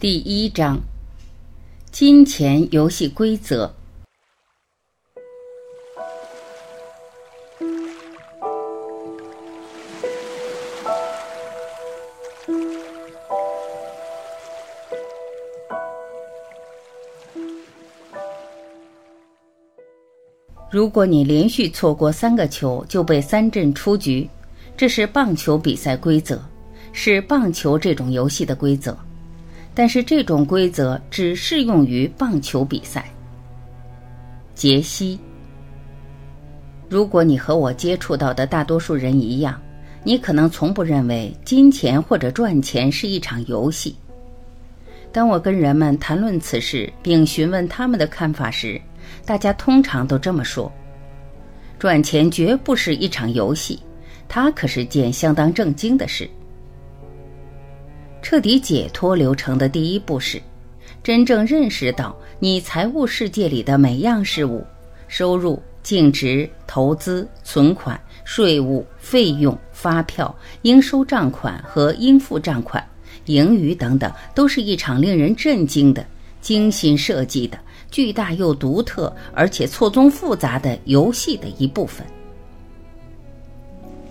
第一章：金钱游戏规则。如果你连续错过三个球，就被三振出局。这是棒球比赛规则，是棒球这种游戏的规则。但是这种规则只适用于棒球比赛。杰西，如果你和我接触到的大多数人一样，你可能从不认为金钱或者赚钱是一场游戏。当我跟人们谈论此事并询问他们的看法时，大家通常都这么说：赚钱绝不是一场游戏，它可是件相当正经的事。彻底解脱流程的第一步是，真正认识到你财务世界里的每样事物：收入、净值、投资、存款、税务、费用、发票、应收账款和应付账款、盈余等等，都是一场令人震惊的、精心设计的、巨大又独特，而且错综复杂的游戏的一部分。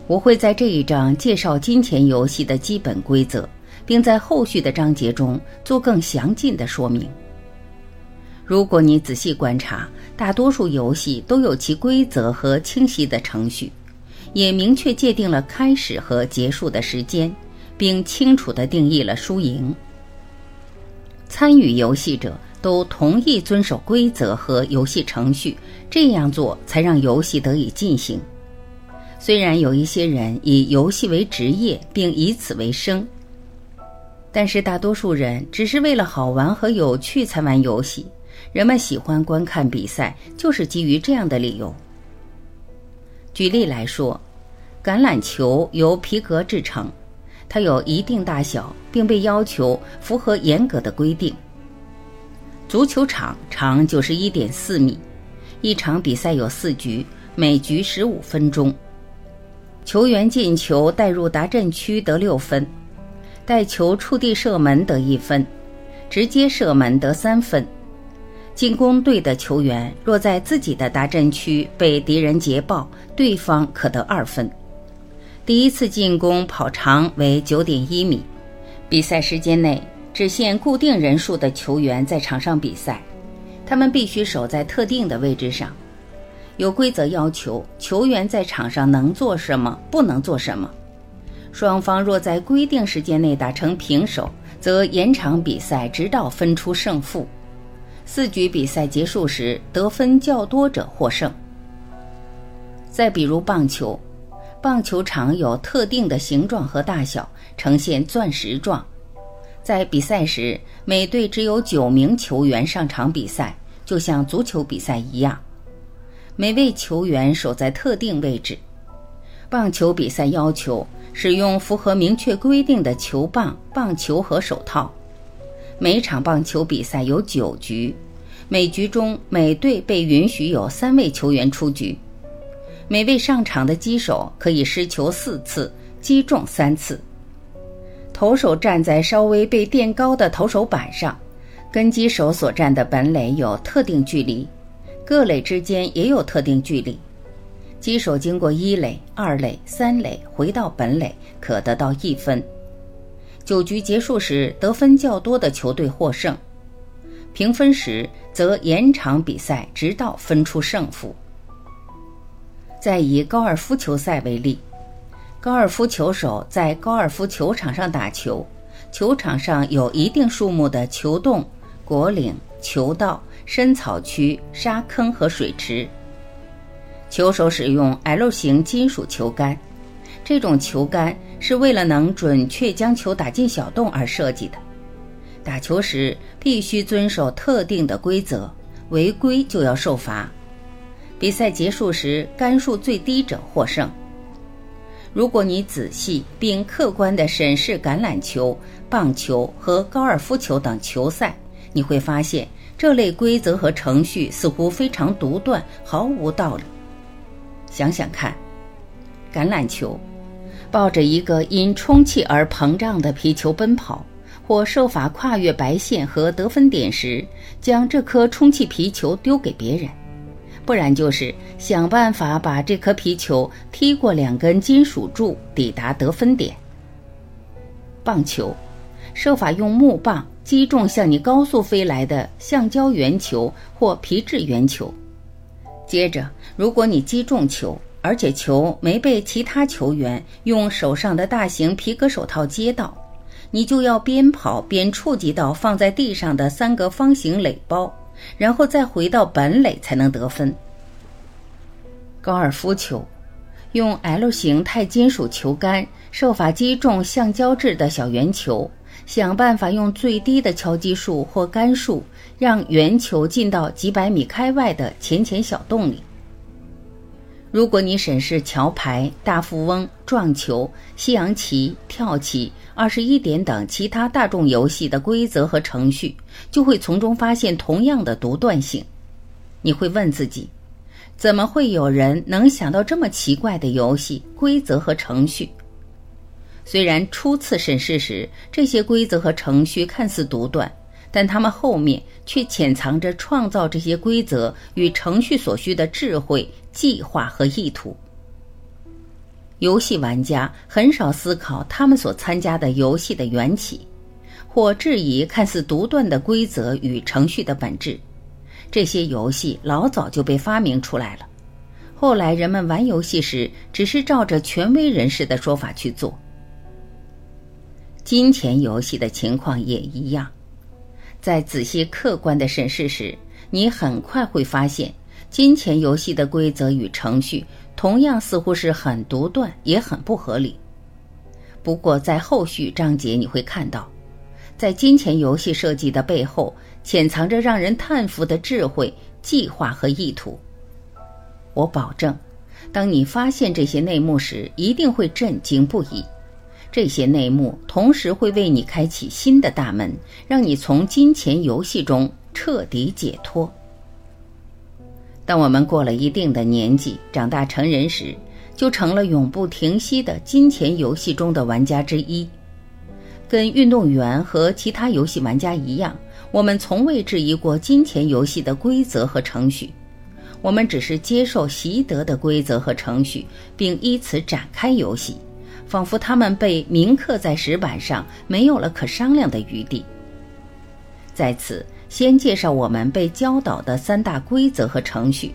我会在这一章介绍金钱游戏的基本规则。并在后续的章节中做更详尽的说明。如果你仔细观察，大多数游戏都有其规则和清晰的程序，也明确界定了开始和结束的时间，并清楚地定义了输赢。参与游戏者都同意遵守规则和游戏程序，这样做才让游戏得以进行。虽然有一些人以游戏为职业，并以此为生。但是大多数人只是为了好玩和有趣才玩游戏。人们喜欢观看比赛，就是基于这样的理由。举例来说，橄榄球由皮革制成，它有一定大小，并被要求符合严格的规定。足球场长九十一点四米，一场比赛有四局，每局十五分钟。球员进球带入达阵区得六分。带球触地射门得一分，直接射门得三分。进攻队的球员若在自己的达阵区被敌人截爆，对方可得二分。第一次进攻跑长为九点一米。比赛时间内只限固定人数的球员在场上比赛，他们必须守在特定的位置上。有规则要求球员在场上能做什么，不能做什么。双方若在规定时间内打成平手，则延长比赛直到分出胜负。四局比赛结束时，得分较多者获胜。再比如棒球，棒球场有特定的形状和大小，呈现钻石状。在比赛时，每队只有九名球员上场比赛，就像足球比赛一样。每位球员守在特定位置。棒球比赛要求。使用符合明确规定的球棒、棒球和手套。每场棒球比赛有九局，每局中每队被允许有三位球员出局。每位上场的击手可以失球四次，击中三次。投手站在稍微被垫高的投手板上，跟击手所站的本垒有特定距离，各垒之间也有特定距离。击手经过一垒、二垒、三垒回到本垒，可得到一分。九局结束时，得分较多的球队获胜。平分时则延长比赛，直到分出胜负。再以高尔夫球赛为例，高尔夫球手在高尔夫球场上打球，球场上有一定数目的球洞、果岭、球道、深草区、沙坑和水池。球手使用 L 型金属球杆，这种球杆是为了能准确将球打进小洞而设计的。打球时必须遵守特定的规则，违规就要受罚。比赛结束时，杆数最低者获胜。如果你仔细并客观地审视橄榄球、棒球和高尔夫球等球赛，你会发现这类规则和程序似乎非常独断，毫无道理。想想看，橄榄球，抱着一个因充气而膨胀的皮球奔跑，或设法跨越白线和得分点时，将这颗充气皮球丢给别人；不然就是想办法把这颗皮球踢过两根金属柱，抵达得分点。棒球，设法用木棒击中向你高速飞来的橡胶圆球或皮质圆球。接着，如果你击中球，而且球没被其他球员用手上的大型皮革手套接到，你就要边跑边触及到放在地上的三个方形垒包，然后再回到本垒才能得分。高尔夫球，用 L 型钛金属球杆设法击中橡胶制的小圆球，想办法用最低的敲击数或杆数让圆球进到几百米开外的浅浅小洞里。如果你审视桥牌、大富翁、撞球、西洋棋、跳棋、二十一点等其他大众游戏的规则和程序，就会从中发现同样的独断性。你会问自己：怎么会有人能想到这么奇怪的游戏规则和程序？虽然初次审视时，这些规则和程序看似独断。但他们后面却潜藏着创造这些规则与程序所需的智慧、计划和意图。游戏玩家很少思考他们所参加的游戏的缘起，或质疑看似独断的规则与程序的本质。这些游戏老早就被发明出来了，后来人们玩游戏时只是照着权威人士的说法去做。金钱游戏的情况也一样。在仔细客观的审视时，你很快会发现，金钱游戏的规则与程序同样似乎是很独断，也很不合理。不过，在后续章节你会看到，在金钱游戏设计的背后，潜藏着让人叹服的智慧、计划和意图。我保证，当你发现这些内幕时，一定会震惊不已。这些内幕同时会为你开启新的大门，让你从金钱游戏中彻底解脱。当我们过了一定的年纪，长大成人时，就成了永不停息的金钱游戏中的玩家之一。跟运动员和其他游戏玩家一样，我们从未质疑过金钱游戏的规则和程序，我们只是接受习得的规则和程序，并依此展开游戏。仿佛他们被铭刻在石板上，没有了可商量的余地。在此，先介绍我们被教导的三大规则和程序，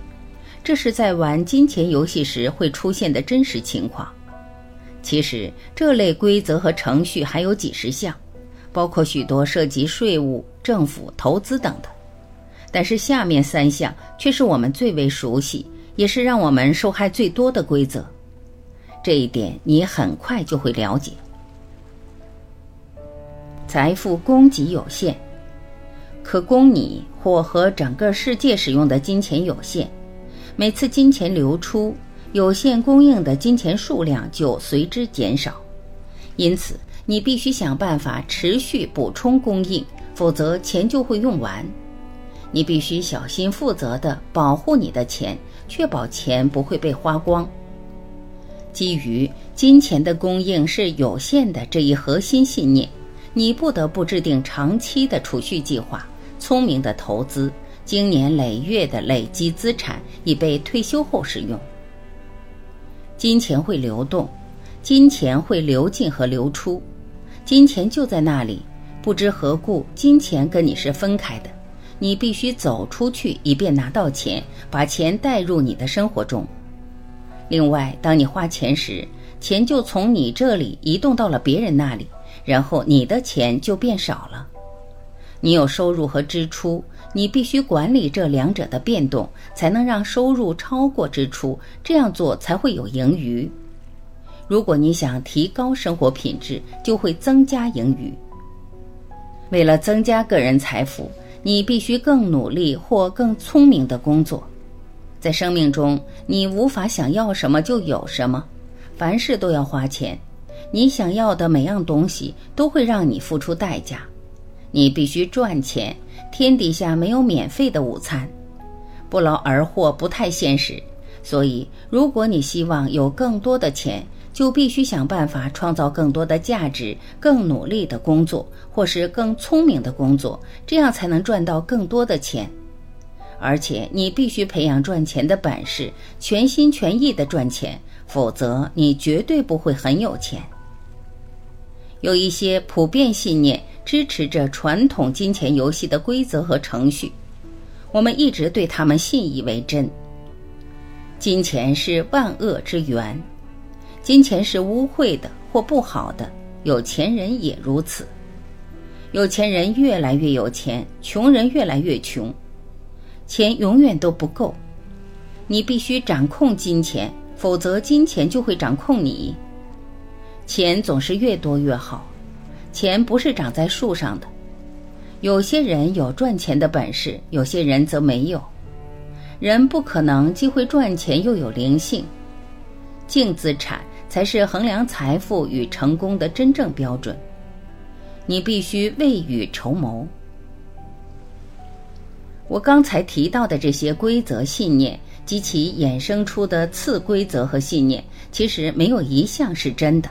这是在玩金钱游戏时会出现的真实情况。其实，这类规则和程序还有几十项，包括许多涉及税务、政府、投资等的。但是，下面三项却是我们最为熟悉，也是让我们受害最多的规则。这一点你很快就会了解。财富供给有限，可供你或和整个世界使用的金钱有限。每次金钱流出，有限供应的金钱数量就随之减少。因此，你必须想办法持续补充供应，否则钱就会用完。你必须小心负责地保护你的钱，确保钱不会被花光。基于金钱的供应是有限的这一核心信念，你不得不制定长期的储蓄计划、聪明的投资、经年累月的累积资产，以备退休后使用。金钱会流动，金钱会流进和流出，金钱就在那里，不知何故，金钱跟你是分开的，你必须走出去，以便拿到钱，把钱带入你的生活中。另外，当你花钱时，钱就从你这里移动到了别人那里，然后你的钱就变少了。你有收入和支出，你必须管理这两者的变动，才能让收入超过支出，这样做才会有盈余。如果你想提高生活品质，就会增加盈余。为了增加个人财富，你必须更努力或更聪明的工作。在生命中，你无法想要什么就有什么，凡事都要花钱。你想要的每样东西都会让你付出代价，你必须赚钱。天底下没有免费的午餐，不劳而获不太现实。所以，如果你希望有更多的钱，就必须想办法创造更多的价值，更努力的工作，或是更聪明的工作，这样才能赚到更多的钱。而且你必须培养赚钱的本事，全心全意的赚钱，否则你绝对不会很有钱。有一些普遍信念支持着传统金钱游戏的规则和程序，我们一直对他们信以为真。金钱是万恶之源，金钱是污秽的或不好的，有钱人也如此。有钱人越来越有钱，穷人越来越穷，钱永远都不够。你必须掌控金钱，否则金钱就会掌控你。钱总是越多越好，钱不是长在树上的。有些人有赚钱的本事，有些人则没有。人不可能既会赚钱又有灵性，净资产才是衡量财富与成功的真正标准。你必须未雨绸缪。我刚才提到的这些规则信念及其衍生出的次规则和信念，其实没有一项是真的。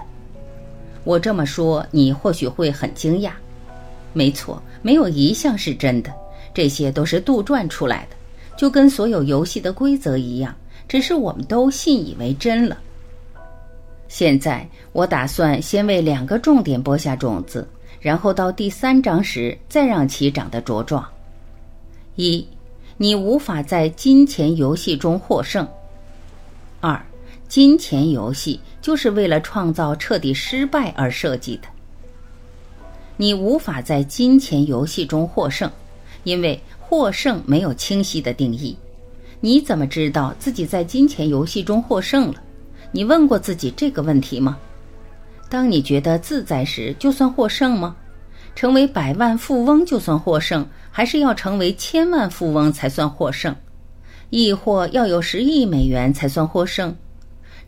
我这么说，你或许会很惊讶。没错，没有一项是真的，这些都是杜撰出来的，就跟所有游戏的规则一样，只是我们都信以为真了。现在，我打算先为两个重点播下种子，然后到第三章时再让其长得茁壮。一，你无法在金钱游戏中获胜。二。金钱游戏就是为了创造彻底失败而设计的。你无法在金钱游戏中获胜，因为获胜没有清晰的定义。你怎么知道自己在金钱游戏中获胜了？你问过自己这个问题吗？当你觉得自在时，就算获胜吗？成为百万富翁就算获胜，还是要成为千万富翁才算获胜？亦或要有十亿美元才算获胜？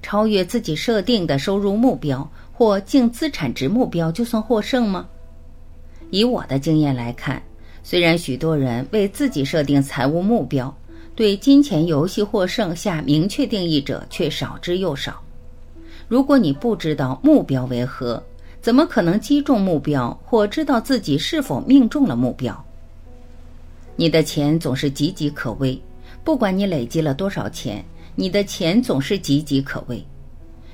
超越自己设定的收入目标或净资产值目标就算获胜吗？以我的经验来看，虽然许多人为自己设定财务目标，对金钱游戏获胜下明确定义者却少之又少。如果你不知道目标为何，怎么可能击中目标或知道自己是否命中了目标？你的钱总是岌岌可危，不管你累积了多少钱。你的钱总是岌岌可危，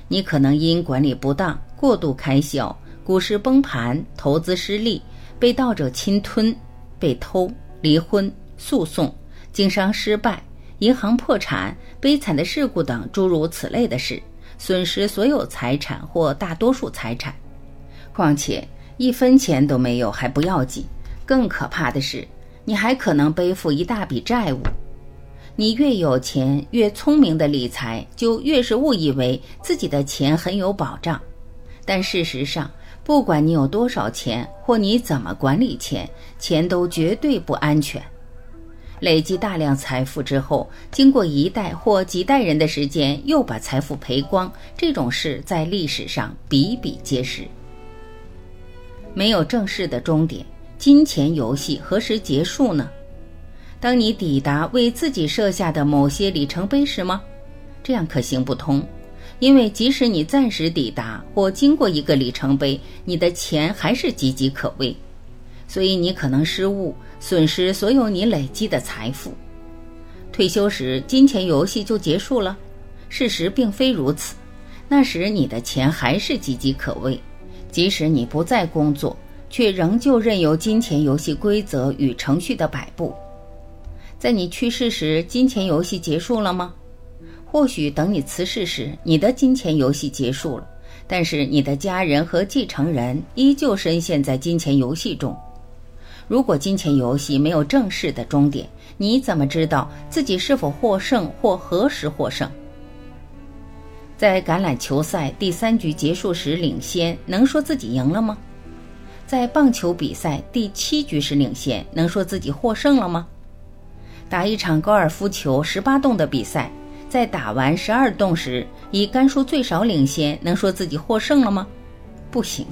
你可能因管理不当、过度开销、股市崩盘、投资失利、被盗者侵吞、被偷、离婚、诉讼、经商失败、银行破产、悲惨的事故等诸如此类的事，损失所有财产或大多数财产。况且一分钱都没有还不要紧，更可怕的是，你还可能背负一大笔债务。你越有钱，越聪明的理财，就越是误以为自己的钱很有保障。但事实上，不管你有多少钱，或你怎么管理钱，钱都绝对不安全。累积大量财富之后，经过一代或几代人的时间，又把财富赔光，这种事在历史上比比皆是。没有正式的终点，金钱游戏何时结束呢？当你抵达为自己设下的某些里程碑时吗？这样可行不通，因为即使你暂时抵达或经过一个里程碑，你的钱还是岌岌可危，所以你可能失误，损失所有你累积的财富。退休时，金钱游戏就结束了？事实并非如此，那时你的钱还是岌岌可危，即使你不再工作，却仍旧任由金钱游戏规则与程序的摆布。在你去世时，金钱游戏结束了吗？或许等你辞世时，你的金钱游戏结束了，但是你的家人和继承人依旧深陷在金钱游戏中。如果金钱游戏没有正式的终点，你怎么知道自己是否获胜或何时获胜？在橄榄球赛第三局结束时领先，能说自己赢了吗？在棒球比赛第七局时领先，能说自己获胜了吗？打一场高尔夫球十八洞的比赛，在打完十二洞时以杆数最少领先，能说自己获胜了吗？不行，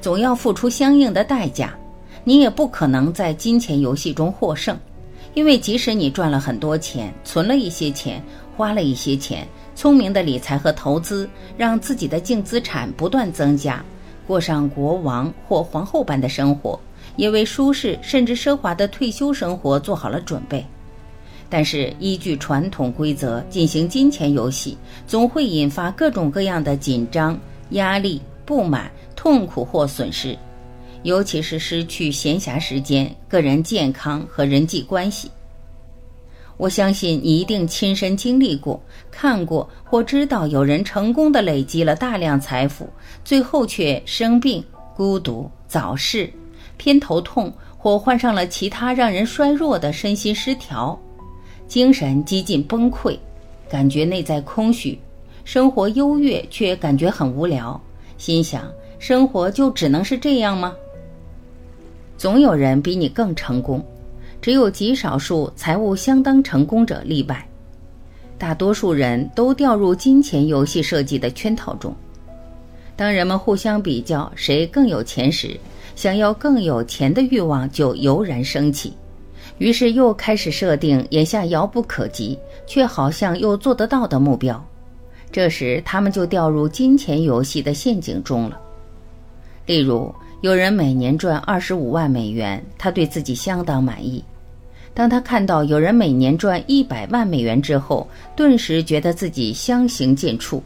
总要付出相应的代价。你也不可能在金钱游戏中获胜，因为即使你赚了很多钱，存了一些钱，花了一些钱，聪明的理财和投资，让自己的净资产不断增加，过上国王或皇后般的生活，也为舒适甚至奢华的退休生活做好了准备。但是，依据传统规则进行金钱游戏，总会引发各种各样的紧张、压力、不满、痛苦或损失，尤其是失去闲暇时间、个人健康和人际关系。我相信你一定亲身经历过、看过或知道有人成功的累积了大量财富，最后却生病、孤独、早逝、偏头痛或患上了其他让人衰弱的身心失调，精神几近崩溃，感觉内在空虚，生活优越却感觉很无聊，心想生活就只能是这样吗？总有人比你更成功。只有极少数财务相当成功者例外，大多数人都掉入金钱游戏设计的圈套中。当人们互相比较谁更有钱时，想要更有钱的欲望就油然升起，于是又开始设定眼下遥不可及却好像又做得到的目标。这时，他们就掉入金钱游戏的陷阱中了。例如，有人每年赚二十五万美元，他对自己相当满意。当他看到有人每年赚一百万美元之后，顿时觉得自己相形见绌；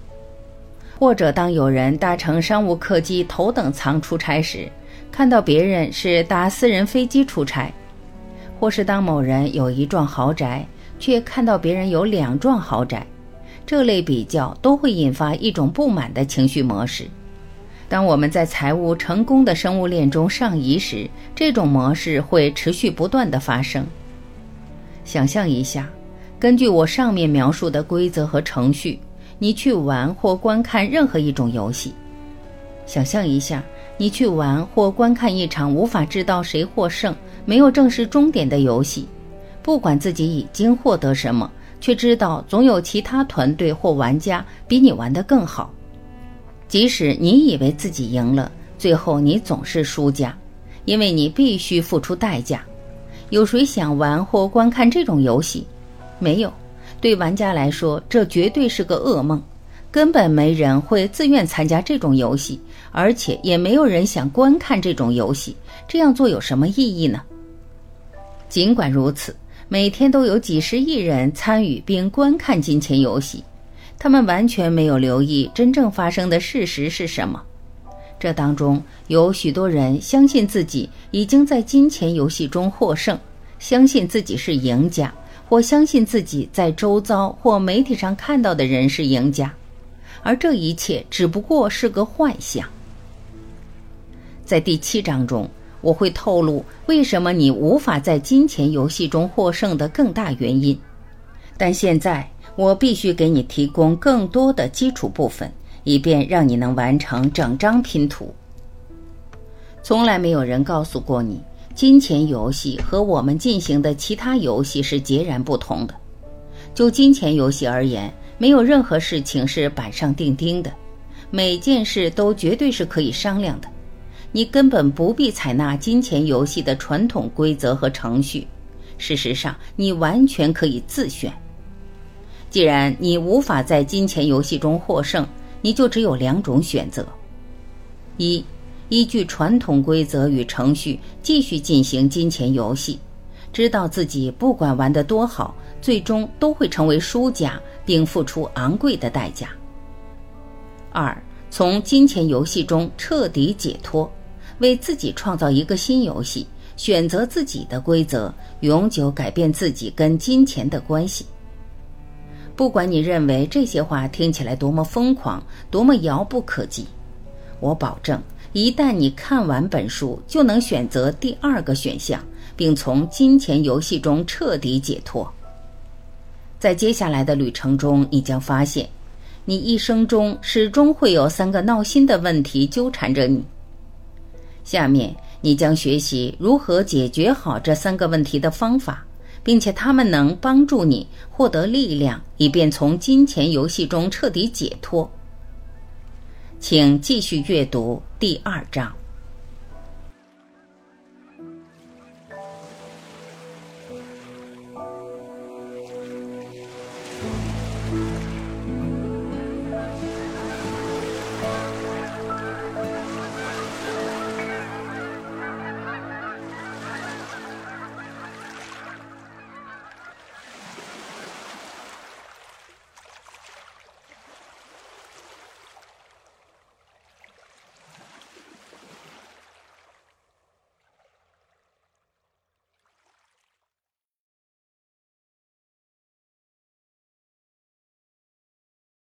或者当有人搭乘商务客机头等舱出差时，看到别人是搭私人飞机出差；或是当某人有一幢豪宅，却看到别人有两幢豪宅，这类比较都会引发一种不满的情绪模式。当我们在财务成功的生物链中上移时，这种模式会持续不断的发生。想象一下，根据我上面描述的规则和程序，你去玩或观看任何一种游戏。想象一下，你去玩或观看一场无法知道谁获胜、没有正式终点的游戏，不管自己已经获得什么，却知道总有其他团队或玩家比你玩得更好。即使你以为自己赢了，最后你总是输家，因为你必须付出代价。有谁想玩或观看这种游戏？没有。对玩家来说，这绝对是个噩梦。根本没人会自愿参加这种游戏，而且也没有人想观看这种游戏。这样做有什么意义呢？尽管如此，每天都有几十亿人参与并观看金钱游戏，他们完全没有留意真正发生的事实是什么。这当中有许多人相信自己已经在金钱游戏中获胜，相信自己是赢家，或相信自己在周遭或媒体上看到的人是赢家，而这一切只不过是个幻象。在第七章中，我会透露为什么你无法在金钱游戏中获胜的更大原因，但现在我必须给你提供更多的基础部分。以便让你能完成整张拼图。从来没有人告诉过你，金钱游戏和我们进行的其他游戏是截然不同的。就金钱游戏而言，没有任何事情是板上钉钉的，每件事都绝对是可以商量的。你根本不必采纳金钱游戏的传统规则和程序。事实上，你完全可以自选。既然你无法在金钱游戏中获胜，你就只有两种选择：一，依据传统规则与程序继续进行金钱游戏，知道自己不管玩得多好，最终都会成为输家，并付出昂贵的代价；二，从金钱游戏中彻底解脱，为自己创造一个新游戏，选择自己的规则，永久改变自己跟金钱的关系。不管你认为这些话听起来多么疯狂，多么遥不可及，我保证，一旦你看完本书，就能选择第二个选项，并从金钱游戏中彻底解脱。在接下来的旅程中，你将发现，你一生中始终会有三个闹心的问题纠缠着你。下面，你将学习如何解决好这三个问题的方法。并且他们能帮助你获得力量，以便从金钱游戏中彻底解脱。请继续阅读第二章。